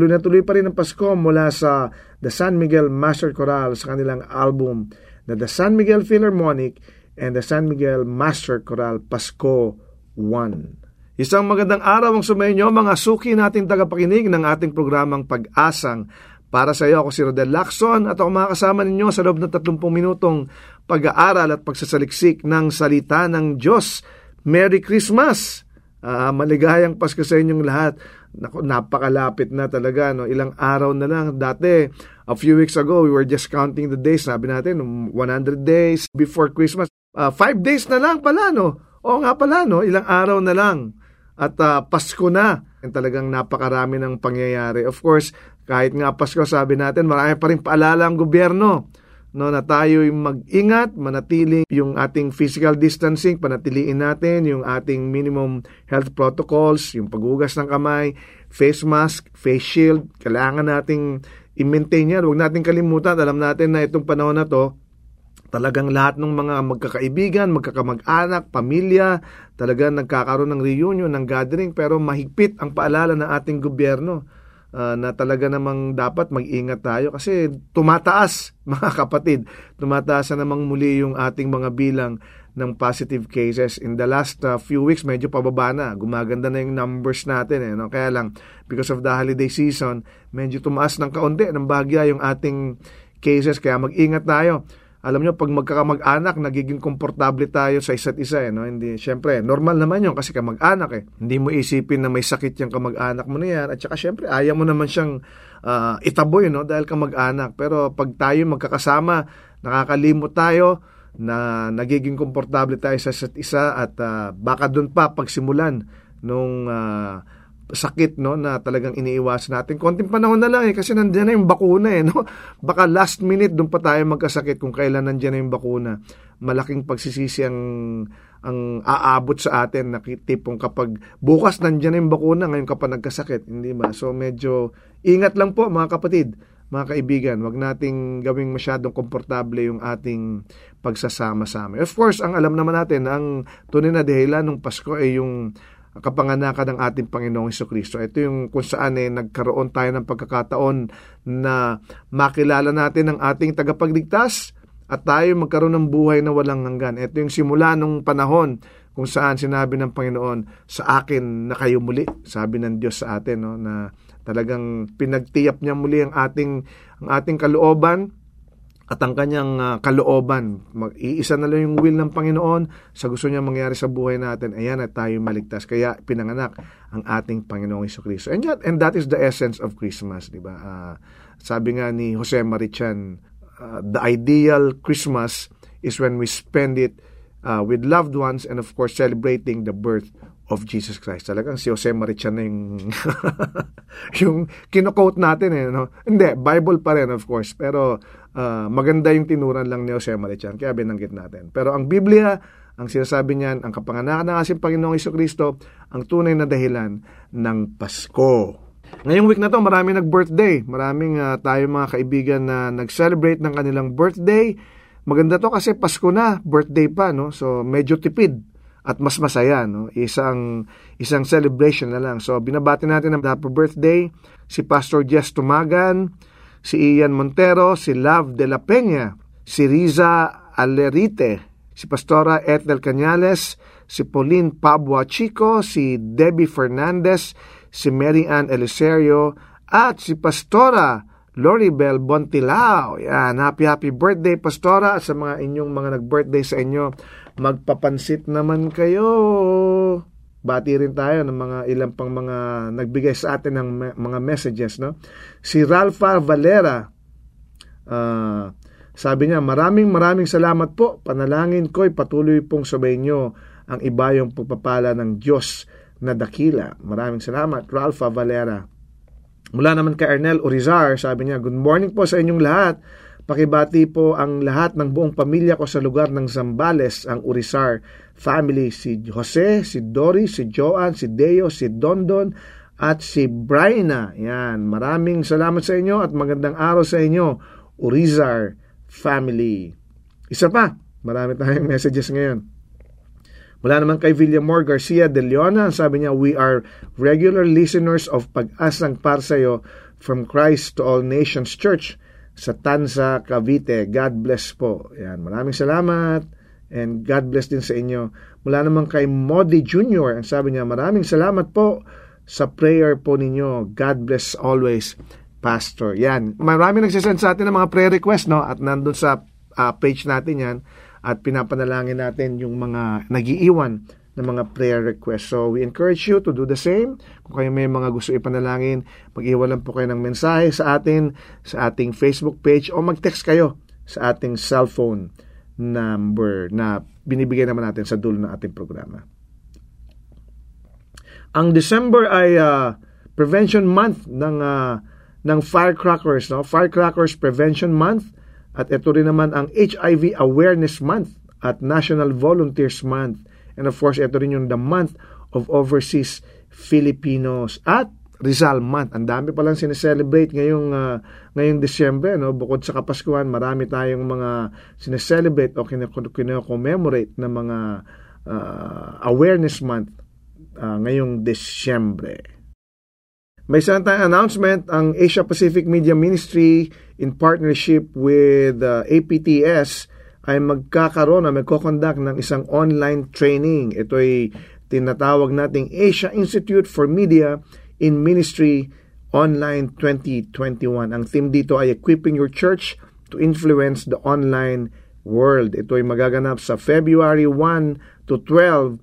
Tuloy na tuloy pa rin ang Pasko mula sa The San Miguel Master Choral sa kanilang album na The San Miguel Philharmonic and The San Miguel Master Choral Pasko 1. Isang magandang araw ang sumayin mga suki nating tagapakinig ng ating programang Pag-asang. Para sa iyo ako si Rodel Lacson at ako makakasama ninyo sa loob ng 30 minutong pag-aaral at pagsasaliksik ng salita ng Diyos. Merry Christmas! Uh, maligayang Pasko sa inyong lahat. Naku, napakalapit na talaga. No? Ilang araw na lang. Dati, a few weeks ago, we were just counting the days. Sabi natin, 100 days before Christmas. Uh, five days na lang pala, no? Oo nga pala, no? Ilang araw na lang. At uh, Pasko na. And talagang napakarami ng pangyayari. Of course, kahit nga Pasko, sabi natin, marami pa rin paalala ang gobyerno no na tayo mag-ingat, manatiling yung ating physical distancing, panatiliin natin yung ating minimum health protocols, yung paghugas ng kamay, face mask, face shield, kailangan nating i-maintain yan. Huwag natin kalimutan, alam natin na itong panahon na to, talagang lahat ng mga magkakaibigan, magkakamag-anak, pamilya, talagang nagkakaroon ng reunion, ng gathering, pero mahigpit ang paalala ng ating gobyerno uh, na talaga namang dapat mag-ingat tayo kasi tumataas, mga kapatid, tumataas na namang muli yung ating mga bilang ng positive cases. In the last uh, few weeks, medyo pababa na. Gumaganda na yung numbers natin. Eh, no? Kaya lang, because of the holiday season, medyo tumaas ng kaunti, ng bagya yung ating cases. Kaya mag-ingat tayo alam nyo, pag magkakamag-anak, nagiging komportable tayo sa isa't isa. Eh, no? Hindi, syempre, normal naman yun kasi kamag-anak eh. Hindi mo isipin na may sakit yung kamag-anak mo na yan. At saka syempre, ayaw mo naman siyang uh, itaboy no? dahil kamag-anak. Pero pag tayo magkakasama, nakakalimot tayo, na nagiging komportable tayo sa isa't isa at uh, baka doon pa pagsimulan nung uh, sakit no na talagang iniiwasan natin. Konting panahon na lang eh kasi nandiyan na yung bakuna eh no. Baka last minute doon pa tayo magkasakit kung kailan nandiyan na yung bakuna. Malaking pagsisisi ang ang aabot sa atin na tipong kapag bukas nandiyan na yung bakuna ngayon ka pa nagkasakit, hindi ba? So medyo ingat lang po mga kapatid, mga kaibigan, wag nating gawing masyadong komportable yung ating pagsasama-sama. Of course, ang alam naman natin, ang tunay na dahilan ng Pasko ay yung kapanganakan ng ating Panginoong Iso Kristo. Ito yung kung saan eh, nagkaroon tayo ng pagkakataon na makilala natin ang ating tagapagligtas at tayo magkaroon ng buhay na walang hanggan. Ito yung simula ng panahon kung saan sinabi ng Panginoon, sa akin na kayo muli, sabi ng Diyos sa atin, no, na talagang pinagtiyap niya muli ang ating, ang ating kalooban, at ang kanyang uh, kalooban. Mag-iisa na lang yung will ng Panginoon sa gusto niya mangyari sa buhay natin. Ayan at tayo maligtas. Kaya pinanganak ang ating Panginoong Iso Kristo. And, that, and that is the essence of Christmas, di ba? Uh, sabi nga ni Jose Marichan, uh, the ideal Christmas is when we spend it uh, with loved ones and of course celebrating the birth of Jesus Christ. Talagang si Jose Marichan na yung, yung kinokote natin eh. No? Hindi, Bible pa rin of course. Pero uh, maganda yung tinuran lang ni Jose Marichan. Kaya binanggit natin. Pero ang Biblia, ang sinasabi niyan, ang kapanganakan ng ating Panginoong Iso Kristo, ang tunay na dahilan ng Pasko. Ngayong week na to, marami nag-birthday. Maraming uh, tayo mga kaibigan na nag-celebrate ng kanilang birthday. Maganda to kasi Pasko na, birthday pa, no? So, medyo tipid at mas masaya no? Isang isang celebration na lang. So binabati natin ng happy birthday si Pastor Jess Tumagan si Ian Montero si Love de la Peña si Riza Alerite si Pastora Ethel Cañales si Pauline Pabua Chico si Debbie Fernandez si Mary Ann Eliserio at si Pastora Loribel Bontilao. Yan, happy happy birthday Pastora sa mga inyong mga nag-birthday sa inyo magpapansit naman kayo. Bati rin tayo ng mga ilang pang mga nagbigay sa atin ng mga messages. No? Si Ralpha Valera, uh, sabi niya, maraming maraming salamat po. Panalangin ko'y patuloy pong sabay nyo ang ibayong pagpapala ng Diyos na dakila. Maraming salamat, Ralpha Valera. Mula naman kay Ernel Urizar, sabi niya, Good morning po sa inyong lahat. Pakibati po ang lahat ng buong pamilya ko sa lugar ng Zambales, ang Urisar family, si Jose, si Doris, si Joan, si Deo, si Dondon, at si Bryna. Yan, maraming salamat sa inyo at magandang araw sa inyo, Urizar family. Isa pa, marami tayong messages ngayon. Mula naman kay Villamor Garcia de Leona, sabi niya, We are regular listeners of Pag-asang Parsayo from Christ to All Nations Church sa Tansa, Cavite. God bless po. Yan, maraming salamat and God bless din sa inyo. Mula naman kay Modi Jr. Ang sabi niya, maraming salamat po sa prayer po ninyo. God bless always, Pastor. Yan. Maraming nagsasend sa atin ng mga prayer request, no? At nandun sa uh, page natin yan. At pinapanalangin natin yung mga nagiiwan ng mga prayer requests. So, we encourage you to do the same. Kung kayo may mga gusto ipanalangin, mag-iwan lang po kayo ng mensahe sa atin, sa ating Facebook page, o mag-text kayo sa ating cellphone number na binibigay naman natin sa dulo ng ating programa. Ang December ay uh, prevention month ng uh, ng firecrackers, no? Firecrackers Prevention Month at ito rin naman ang HIV Awareness Month at National Volunteers Month. And of course, ito rin yung the month of overseas Filipinos. At Rizal Month. Ang dami palang sineselebrate ngayong, uh, ngayong Disyembre. No? Bukod sa Kapaskuhan, marami tayong mga sineselebrate o kino-commemorate na mga uh, awareness month uh, ngayong Disyembre. May isang tayong announcement, ang Asia Pacific Media Ministry in partnership with uh, APTS ay magkakaroon na magkoconduct ng isang online training. Ito ay tinatawag nating Asia Institute for Media in Ministry Online 2021. Ang theme dito ay Equipping Your Church to Influence the Online World. Ito ay magaganap sa February 1 to 12,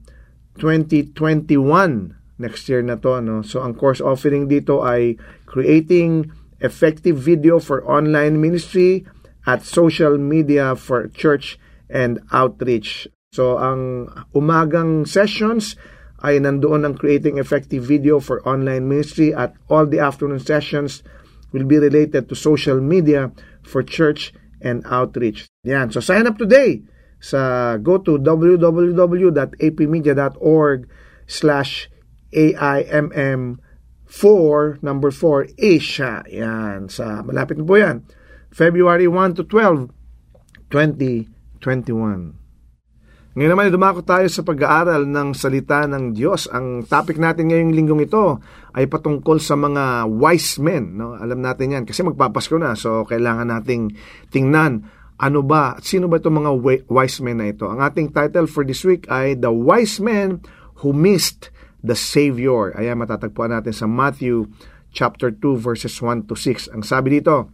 2021 next year na to. No? So, ang course offering dito ay creating effective video for online ministry at social media for church and outreach. So, ang umagang sessions ay nandoon ang creating effective video for online ministry at all the afternoon sessions will be related to social media for church and outreach. Yan. So, sign up today sa go to www.apmedia.org slash AIMM4, number 4, Asia. Yan, sa malapit na po yan. February 1 to 12, 2021. Ngayon naman, dumako tayo sa pag-aaral ng salita ng Diyos. Ang topic natin ngayong linggong ito ay patungkol sa mga wise men. No? Alam natin yan kasi magpapasko na. So, kailangan nating tingnan ano ba, sino ba itong mga wise men na ito. Ang ating title for this week ay The Wise Men Who Missed the Savior. Ayan, matatagpuan natin sa Matthew chapter 2 verses 1 to 6. Ang sabi dito,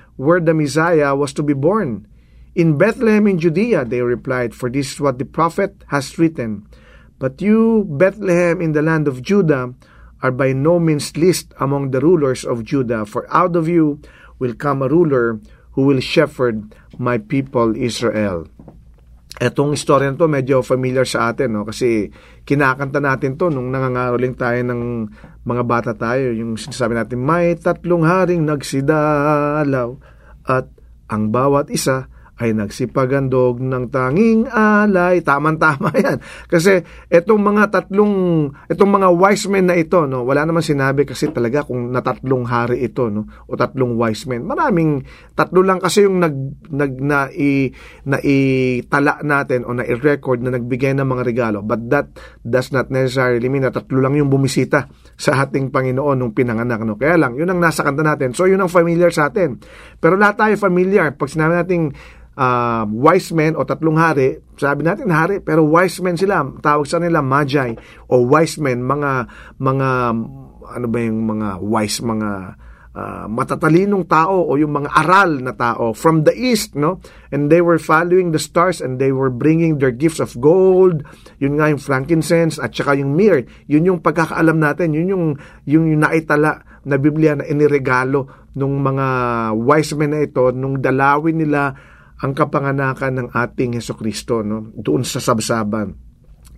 where the Messiah was to be born. In Bethlehem in Judea, they replied, for this is what the prophet has written. But you, Bethlehem in the land of Judah, are by no means least among the rulers of Judah, for out of you will come a ruler who will shepherd my people Israel. Etong istorya to medyo familiar sa atin no kasi kinakanta natin to nung nangangaroling tayo ng mga bata tayo yung sinasabi natin may tatlong haring nagsidalaw at ang bawat isa ay nagsipagandog ng tanging alay. Taman-tama yan. Kasi itong mga tatlong, itong mga wise men na ito, no, wala naman sinabi kasi talaga kung natatlong hari ito, no, o tatlong wise men. Maraming, tatlo lang kasi yung nag, nag na, i, na itala natin o na i-record na nagbigay ng mga regalo. But that does not necessarily mean na tatlo lang yung bumisita sa ating Panginoon nung pinanganak. No? Kaya lang, yun ang nasa kanta natin. So, yun ang familiar sa atin. Pero lahat tayo familiar. Pag sinabi natin uh, wise men o tatlong hari, sabi natin hari, pero wise men sila, tawag sa nila magi o wise men, mga mga ano ba yung mga wise mga uh, matatalinong tao o yung mga aral na tao from the east, no? And they were following the stars and they were bringing their gifts of gold, yun nga yung frankincense at saka yung myrrh. Yun yung pagkakaalam natin, yun yung yung, yung naitala na Biblia na iniregalo nung mga wise men na ito nung dalawin nila ang kapanganakan ng ating Heso Kristo no? doon sa sabsaban.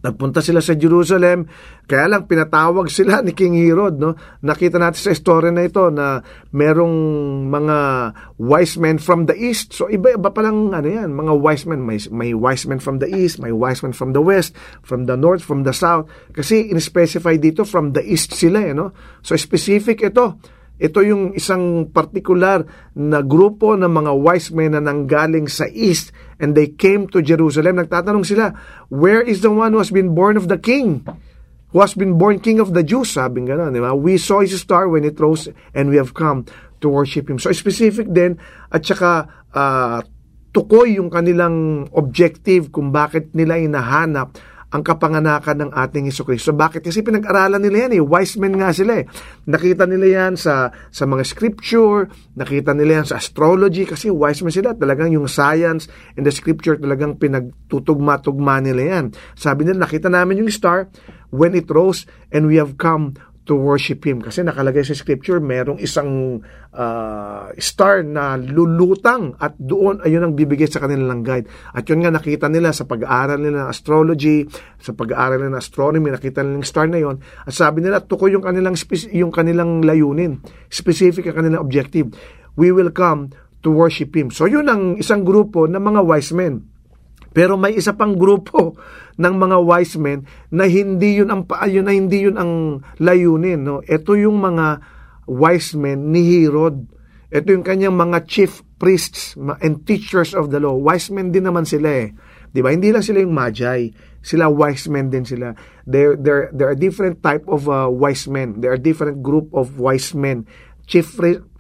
Nagpunta sila sa Jerusalem, kaya lang pinatawag sila ni King Herod. No? Nakita natin sa story na ito na merong mga wise men from the east. So iba-iba pa lang ano yan, mga wise men. May, may wise men from the east, may wise men from the west, from the north, from the south. Kasi in-specify dito from the east sila. Eh, no? So specific ito ito yung isang particular na grupo ng mga wise men na nanggaling sa east and they came to Jerusalem. Nagtatanong sila, where is the one who has been born of the king? Who has been born king of the Jews? Sabi nga di ba? We saw his star when it rose and we have come to worship him. So specific din at saka uh, tukoy yung kanilang objective kung bakit nila inahanap ang kapanganakan ng ating Iso Kristo. Bakit? Kasi pinag-aralan nila yan eh. Wise men nga sila eh. Nakita nila yan sa, sa mga scripture, nakita nila yan sa astrology, kasi wise men sila. Talagang yung science and the scripture talagang pinagtutugma-tugma nila yan. Sabi nila, nakita namin yung star when it rose and we have come to worship Him. Kasi nakalagay sa scripture, merong isang uh, star na lulutang at doon ayun ang bibigay sa kanilang guide. At yun nga nakita nila sa pag-aaral nila ng astrology, sa pag-aaral nila ng astronomy, nakita nila yung star na yon At sabi nila, tuko yung kanilang, yung kanilang layunin. Specific ang kanilang objective. We will come to worship Him. So yun ang isang grupo ng mga wise men. Pero may isa pang grupo ng mga wise men na hindi yun ang yun na hindi yun ang layunin, no. Ito yung mga wise men ni Herod. Ito yung kanyang mga chief priests and teachers of the law. Wise men din naman sila eh. 'Di ba? Hindi lang sila yung magi. Sila wise men din sila. There there there are different type of uh, wise men. There are different group of wise men. Chief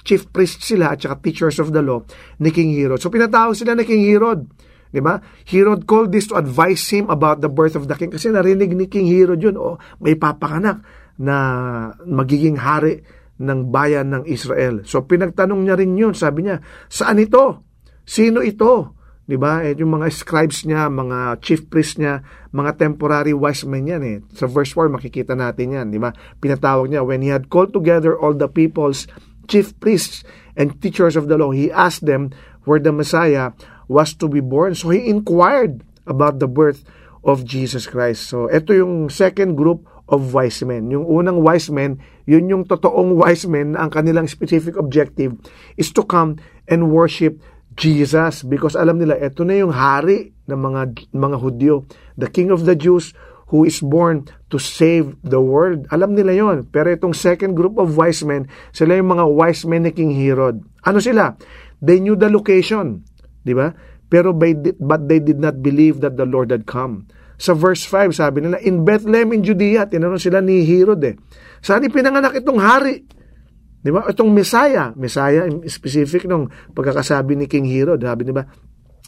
chief priests sila at saka teachers of the law ni King Herod. So pinatawag sila ni King Herod. Di ba? Herod called this to advise him about the birth of the king. Kasi narinig ni King Herod yun, oh, may papakanak na magiging hari ng bayan ng Israel. So pinagtanong niya rin yun, sabi niya, saan ito? Sino ito? 'Di ba? Eh, yung mga scribes niya, mga chief priests niya, mga temporary wise men yan eh. Sa verse 4 makikita natin yan, 'di ba? Pinatawag niya when he had called together all the people's chief priests and teachers of the law, he asked them where the Messiah was to be born. So he inquired about the birth of Jesus Christ. So ito yung second group of wise men. Yung unang wise men, yun yung totoong wise men na ang kanilang specific objective is to come and worship Jesus because alam nila ito na yung hari ng mga mga Hudyo, the king of the Jews who is born to save the world. Alam nila yon. Pero itong second group of wise men, sila yung mga wise men ni King Herod. Ano sila? They knew the location. Di ba? Pero by, but they did not believe that the Lord had come. Sa verse 5, sabi nila, in Bethlehem in Judea, tinanong sila ni Herod eh. Saan ipinanganak itong hari? Di ba? Itong Messiah. Messiah, specific nung pagkakasabi ni King Herod. Sabi, di ba?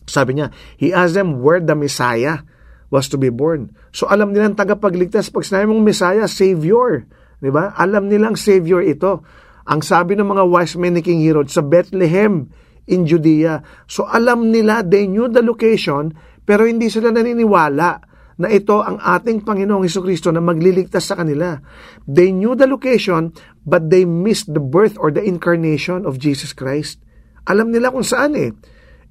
Sabi niya, he asked them where the Messiah was to be born. So alam nilang tagapagligtas. Pag sinabi mong Messiah, Savior. Di ba? Alam nilang Savior ito. Ang sabi ng mga wise men ni King Herod, sa Bethlehem, in Judea. So alam nila, they knew the location, pero hindi sila naniniwala na ito ang ating Panginoong Heso Kristo na magliligtas sa kanila. They knew the location, but they missed the birth or the incarnation of Jesus Christ. Alam nila kung saan eh.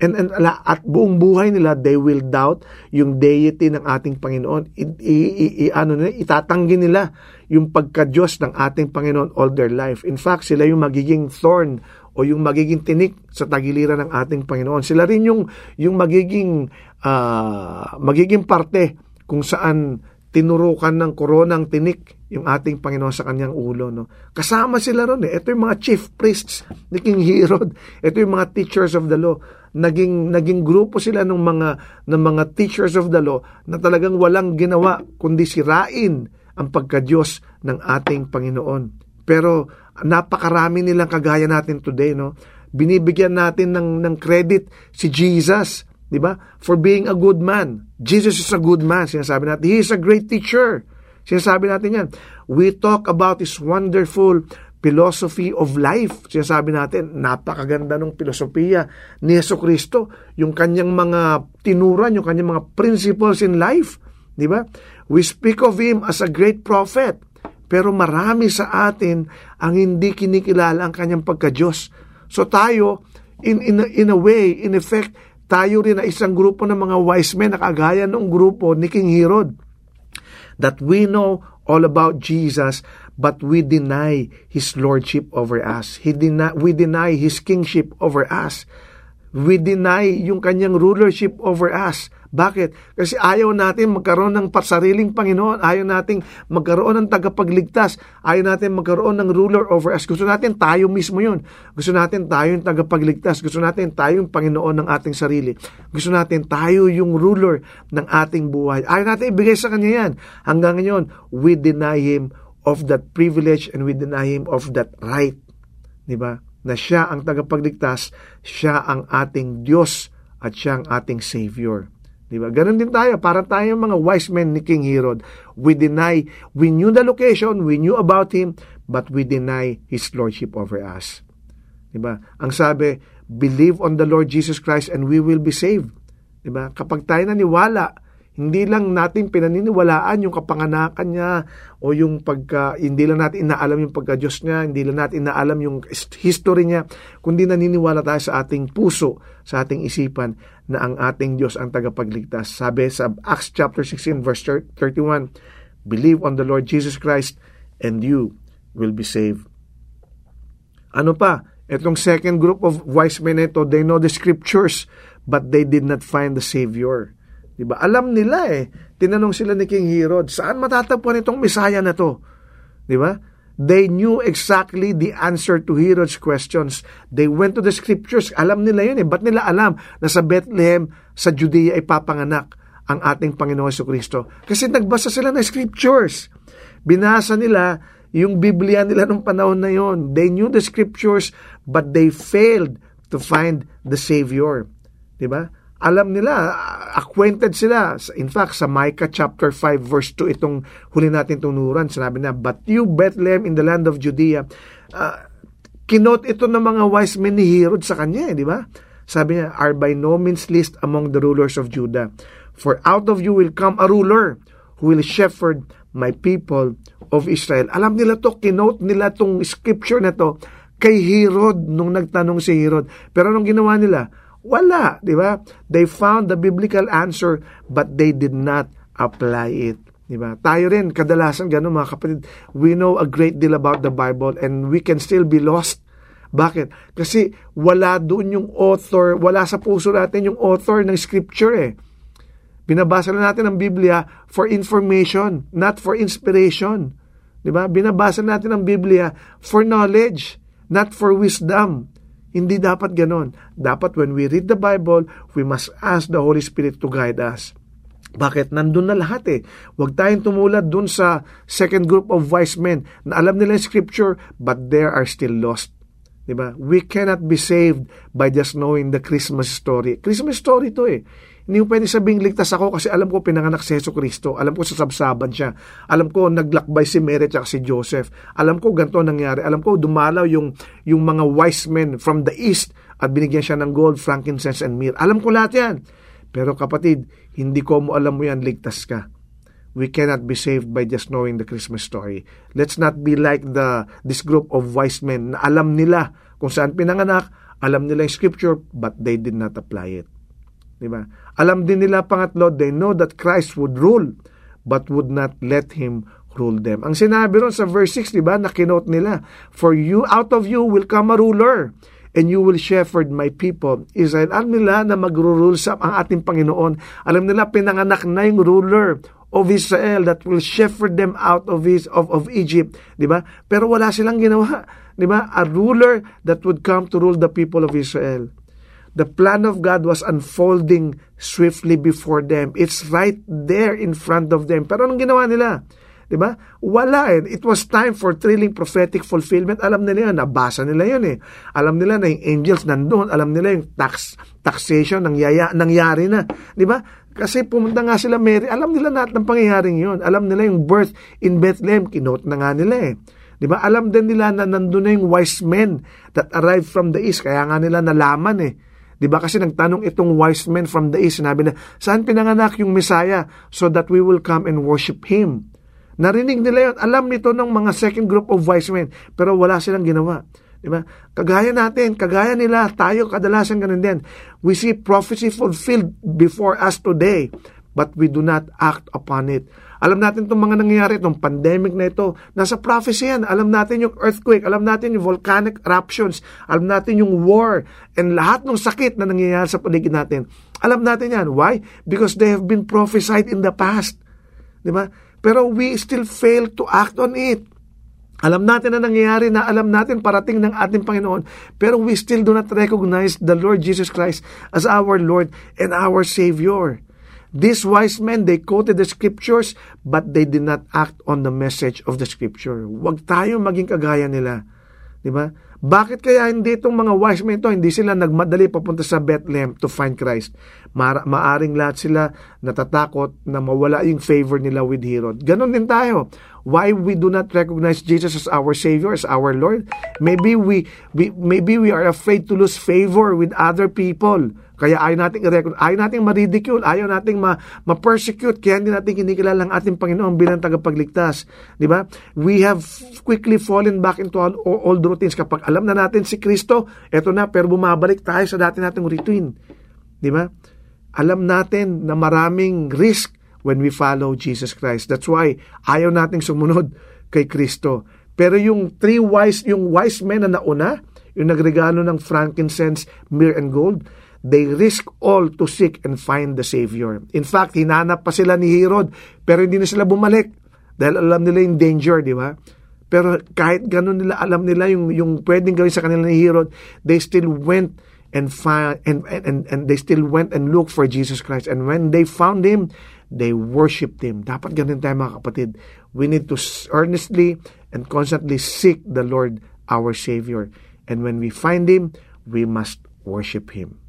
And, and at buong buhay nila, they will doubt yung deity ng ating Panginoon. I, i, i, ano nila, itatanggi nila yung pagka-Diyos ng ating Panginoon all their life. In fact, sila yung magiging thorn o yung magiging tinik sa tagiliran ng ating Panginoon. Sila rin yung, yung magiging, uh, magiging parte kung saan tinurukan ng koronang tinik yung ating Panginoon sa kanyang ulo. No? Kasama sila ron eh. Ito yung mga chief priests ni King Herod. Ito yung mga teachers of the law. Naging, naging grupo sila ng mga, ng mga teachers of the law na talagang walang ginawa kundi sirain ang pagka-Diyos ng ating Panginoon. Pero napakarami nilang kagaya natin today, no? Binibigyan natin ng, ng credit si Jesus, di ba? For being a good man. Jesus is a good man. Sinasabi natin, He is a great teacher. Sinasabi natin yan. We talk about His wonderful philosophy of life. Sinasabi natin, napakaganda ng filosofiya ni Yeso Kristo. Yung kanyang mga tinuran, yung kanyang mga principles in life. Di ba? We speak of Him as a great prophet. Pero marami sa atin ang hindi kinikilala ang kanyang pagka-Diyos. So tayo, in, in, in a way, in effect, tayo rin na isang grupo ng mga wise men na kagaya ng grupo ni King Herod. That we know all about Jesus, but we deny His Lordship over us. He deny, we deny His kingship over us. We deny yung kanyang rulership over us. Bakit? Kasi ayaw natin magkaroon ng sariling Panginoon. Ayaw natin magkaroon ng tagapagligtas. Ayaw natin magkaroon ng ruler over us. Gusto natin tayo mismo yun. Gusto natin tayo yung tagapagligtas. Gusto natin tayo yung Panginoon ng ating sarili. Gusto natin tayo yung ruler ng ating buhay. Ayaw natin ibigay sa Kanya yan. Hanggang ngayon, we deny Him of that privilege and we deny Him of that right. Di ba? Na siya ang tagapagligtas, siya ang ating Diyos at siya ang ating Savior. Diba? Ganon din tayo. Para tayo mga wise men ni King Herod. We deny, we knew the location, we knew about him, but we deny his lordship over us. Diba? Ang sabi, believe on the Lord Jesus Christ and we will be saved. Diba? Kapag tayo naniwala, Hindi lang natin pinaniniwalaan yung kapanganakan niya o yung pagka, hindi lang natin inaalam yung pagka-Diyos niya, hindi lang natin inaalam yung history niya, kundi naniniwala tayo sa ating puso, sa ating isipan na ang ating Diyos ang tagapagligtas. Sabi sa Acts chapter 16 verse 31, Believe on the Lord Jesus Christ and you will be saved. Ano pa? Itong second group of wise men ito, they know the scriptures, but they did not find the Savior. Diba? Alam nila eh. Tinanong sila ni King Herod, saan matatagpuan itong Messiah na to? Diba? They knew exactly the answer to Herod's questions. They went to the scriptures. Alam nila yun eh. Ba't nila alam na sa Bethlehem, sa Judea, ipapanganak ang ating Panginoon sa Kristo? Kasi nagbasa sila ng scriptures. Binasa nila yung Biblia nila nung panahon na yon. They knew the scriptures, but they failed to find the Savior. Diba? Alam nila, acquainted sila. In fact, sa Micah chapter 5 verse 2, itong huli natin tunuran, sinabi na, But you, Bethlehem in the land of Judea, uh, kinot ito ng mga wise men ni Herod sa kanya, eh, di ba? Sabi niya, are by no means least among the rulers of Judah. For out of you will come a ruler who will shepherd my people of Israel. Alam nila to, kinote nila tong scripture na to kay Herod nung nagtanong si Herod. Pero anong ginawa nila? Wala, di ba? They found the biblical answer but they did not apply it. Di ba? Tayo rin, kadalasan gano'n mga kapatid, we know a great deal about the Bible and we can still be lost. Bakit? Kasi wala doon yung author, wala sa puso natin yung author ng scripture eh. Binabasa na natin ang Biblia for information, not for inspiration. Di ba? Binabasa natin ang Biblia for knowledge, not for wisdom. Hindi dapat ganon. Dapat when we read the Bible, we must ask the Holy Spirit to guide us. Bakit? Nandun na lahat eh. Huwag tayong tumulad dun sa second group of wise men na alam nila yung scripture but they are still lost. Diba? We cannot be saved by just knowing the Christmas story. Christmas story to eh. Hindi mo pwede sabing ligtas ako kasi alam ko pinanganak si Yeso Kristo. Alam ko sa sabsaban siya. Alam ko naglakbay si Mary at si Joseph. Alam ko ganito nangyari. Alam ko dumalaw yung, yung mga wise men from the east at binigyan siya ng gold, frankincense, and myrrh. Alam ko lahat yan. Pero kapatid, hindi ko mo alam mo yan, ligtas ka. We cannot be saved by just knowing the Christmas story. Let's not be like the this group of wise men na alam nila kung saan pinanganak, alam nila yung scripture, but they did not apply it. Diba? Alam din nila pangatlo, they know that Christ would rule, but would not let Him rule them. Ang sinabi ron sa verse 6, di ba, nakinote nila, For you, out of you will come a ruler, and you will shepherd my people. Israel, alam nila na magro-rule sa ang ating Panginoon. Alam nila, pinanganak na yung ruler of Israel that will shepherd them out of his of, of Egypt, di ba? Pero wala silang ginawa, di ba? A ruler that would come to rule the people of Israel. The plan of God was unfolding swiftly before them. It's right there in front of them. Pero anong ginawa nila? 'Di ba? Wala eh. It was time for thrilling prophetic fulfillment. Alam nila yun, nabasa nila yun eh. Alam nila na yung angels nandoon, alam nila yung tax taxation nangyaya, nangyari na, 'di ba? Kasi pumunta nga sila Mary, alam nila lahat ng pangyayaring yun. Alam nila yung birth in Bethlehem, kinote na nga nila eh. 'Di ba? Alam din nila na nandoon na yung wise men that arrived from the east, kaya nga nila nalaman eh. Di ba kasi nagtanong itong wise men from the east, sinabi na, saan pinanganak yung Messiah so that we will come and worship Him? Narinig nila yun. Alam nito ng mga second group of wise men, pero wala silang ginawa. Di ba? Kagaya natin, kagaya nila, tayo kadalasan ganun din. We see prophecy fulfilled before us today, but we do not act upon it. Alam natin itong mga nangyayari, itong pandemic na ito. Nasa prophecy yan. Alam natin yung earthquake, alam natin yung volcanic eruptions, alam natin yung war, and lahat ng sakit na nangyayari sa paligid natin. Alam natin yan. Why? Because they have been prophesied in the past. Di ba? Pero we still fail to act on it. Alam natin na nangyayari na alam natin parating ng ating Panginoon, pero we still do not recognize the Lord Jesus Christ as our Lord and our Savior. These wise men, they quoted the scriptures, but they did not act on the message of the scripture. Huwag tayo maging kagaya nila. Di ba? Bakit kaya hindi itong mga wise men ito, hindi sila nagmadali papunta sa Bethlehem to find Christ? Ma- maaring lahat sila natatakot na mawala yung favor nila with Herod. Ganon din tayo. Why we do not recognize Jesus as our Savior, as our Lord? Maybe we, we, maybe we are afraid to lose favor with other people Kaya ayaw nating i-record, ayaw nating ma-ridicule, ayaw nating ma- ma-persecute, kaya hindi natin kinikilala ang ating Panginoon bilang tagapagligtas. Di ba? We have quickly fallen back into all, old routines. Kapag alam na natin si Kristo, eto na, pero bumabalik tayo sa dati nating routine. Di ba? Alam natin na maraming risk when we follow Jesus Christ. That's why ayaw nating sumunod kay Kristo. Pero yung three wise, yung wise men na nauna, yung nagregalo ng frankincense, myrrh, and gold, they risk all to seek and find the Savior. In fact, hinanap pa sila ni Herod, pero hindi na sila bumalik. Dahil alam nila yung danger, di ba? Pero kahit ganun nila, alam nila yung, yung pwedeng gawin sa kanila ni Herod, they still went and find and, and and they still went and looked for Jesus Christ. And when they found him they worshiped him. Dapat ganun tayo mga kapatid. We need to earnestly and constantly seek the Lord our Savior. And when we find him we must worship him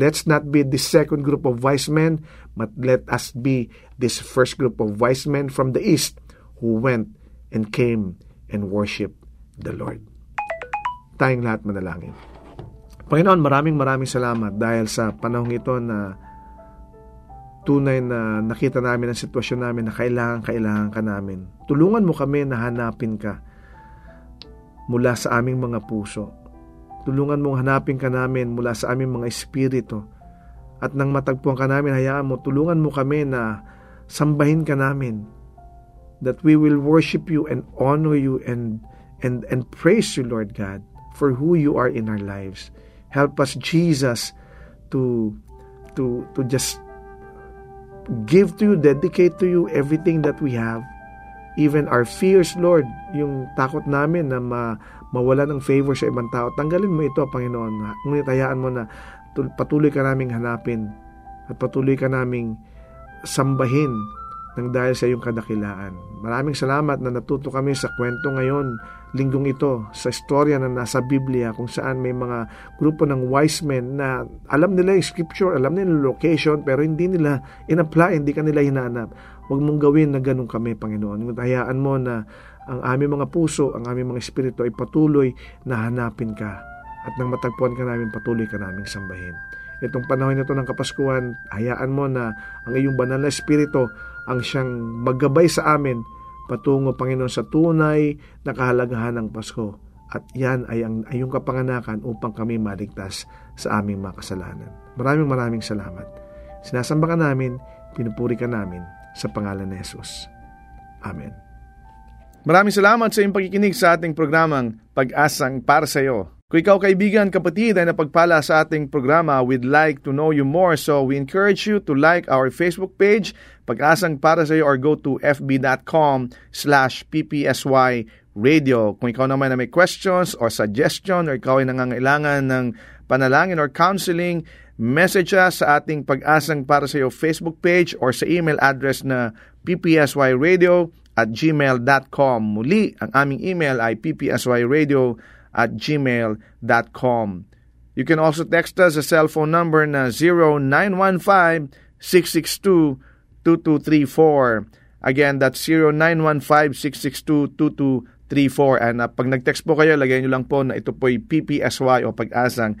let's not be the second group of wise men but let us be this first group of wise men from the east who went and came and worshiped the Lord tayong lahat manalangin Panginoon, maraming maraming salamat dahil sa panahong ito na tunay na nakita namin ang sitwasyon namin na kailangan, kailangan ka namin. Tulungan mo kami na hanapin ka mula sa aming mga puso. Tulungan mong hanapin ka namin mula sa aming mga espiritu. At nang matagpuan ka namin, hayaan mo, tulungan mo kami na sambahin ka namin. That we will worship you and honor you and, and, and praise you, Lord God, for who you are in our lives. Help us, Jesus, to to to just give to you, dedicate to you everything that we have. Even our fears, Lord, yung takot namin na ma, mawala ng favor sa ibang tao. Tanggalin mo ito, Panginoon. Ngunit hayaan mo na patuloy ka naming hanapin at patuloy ka naming sambahin ng dahil sa iyong kadakilaan. Maraming salamat na natuto kami sa kwento ngayon, linggong ito, sa istorya na nasa Biblia kung saan may mga grupo ng wise men na alam nila yung scripture, alam nila yung location, pero hindi nila in-apply, hindi ka nila hinanap. Huwag mong gawin na ganun kami, Panginoon. Hayaan mo na ang aming mga puso, ang aming mga espiritu ay patuloy na hanapin ka. At nang matagpuan ka namin, patuloy ka naming sambahin. Itong panahon nito ng Kapaskuhan, hayaan mo na ang iyong banal na espiritu ang siyang maggabay sa amin patungo, Panginoon, sa tunay na kahalagahan ng Pasko. At yan ay ang iyong kapanganakan upang kami maligtas sa aming mga kasalanan. Maraming maraming salamat. Sinasamba ka namin, pinupuri ka namin sa pangalan ni Jesus. Amen. Maraming salamat sa iyong pagkikinig sa ating programang Pag-asang para sa iyo. Kung ikaw kaibigan, kapatid ay napagpala sa ating programa, we'd like to know you more. So we encourage you to like our Facebook page, Pag-asang para sa iyo, or go to fb.com slash ppsy radio. Kung ikaw naman na may questions or suggestion or ikaw ay nangangailangan ng panalangin or counseling, message us sa ating Pag-asang para sa iyo Facebook page or sa email address na ppsyradio at gmail.com. Muli, ang aming email ay ppsyradio at gmail.com. You can also text us a cell phone number na 0915-662-2234. Again, that's 0915-662-2234. And uh, pag nag-text po kayo, lagay nyo lang po na ito po'y PPSY o pag-asang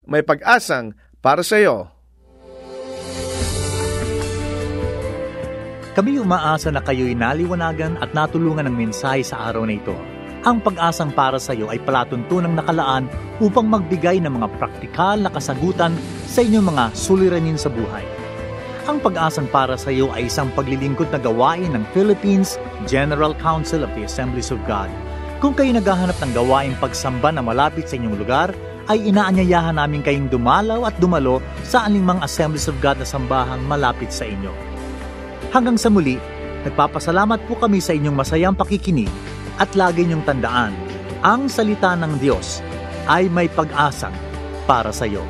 may pag-asang para sa iyo. Kami umaasa na kayo'y naliwanagan at natulungan ng mensahe sa araw na ito. Ang pag-asang para sa iyo ay palatuntunang nakalaan upang magbigay ng mga praktikal na kasagutan sa inyong mga suliranin sa buhay. Ang pag-asang para sa iyo ay isang paglilingkod na gawain ng Philippines General Council of the Assemblies of God. Kung kayo naghahanap ng gawain pagsamba na malapit sa inyong lugar, ay inaanyayahan namin kayong dumalaw at dumalo sa aningmang Assemblies of God na sambahang malapit sa inyo. Hanggang sa muli, nagpapasalamat po kami sa inyong masayang pakikinig at lagi niyong tandaan, ang salita ng Diyos ay may pag-asa para sa iyo.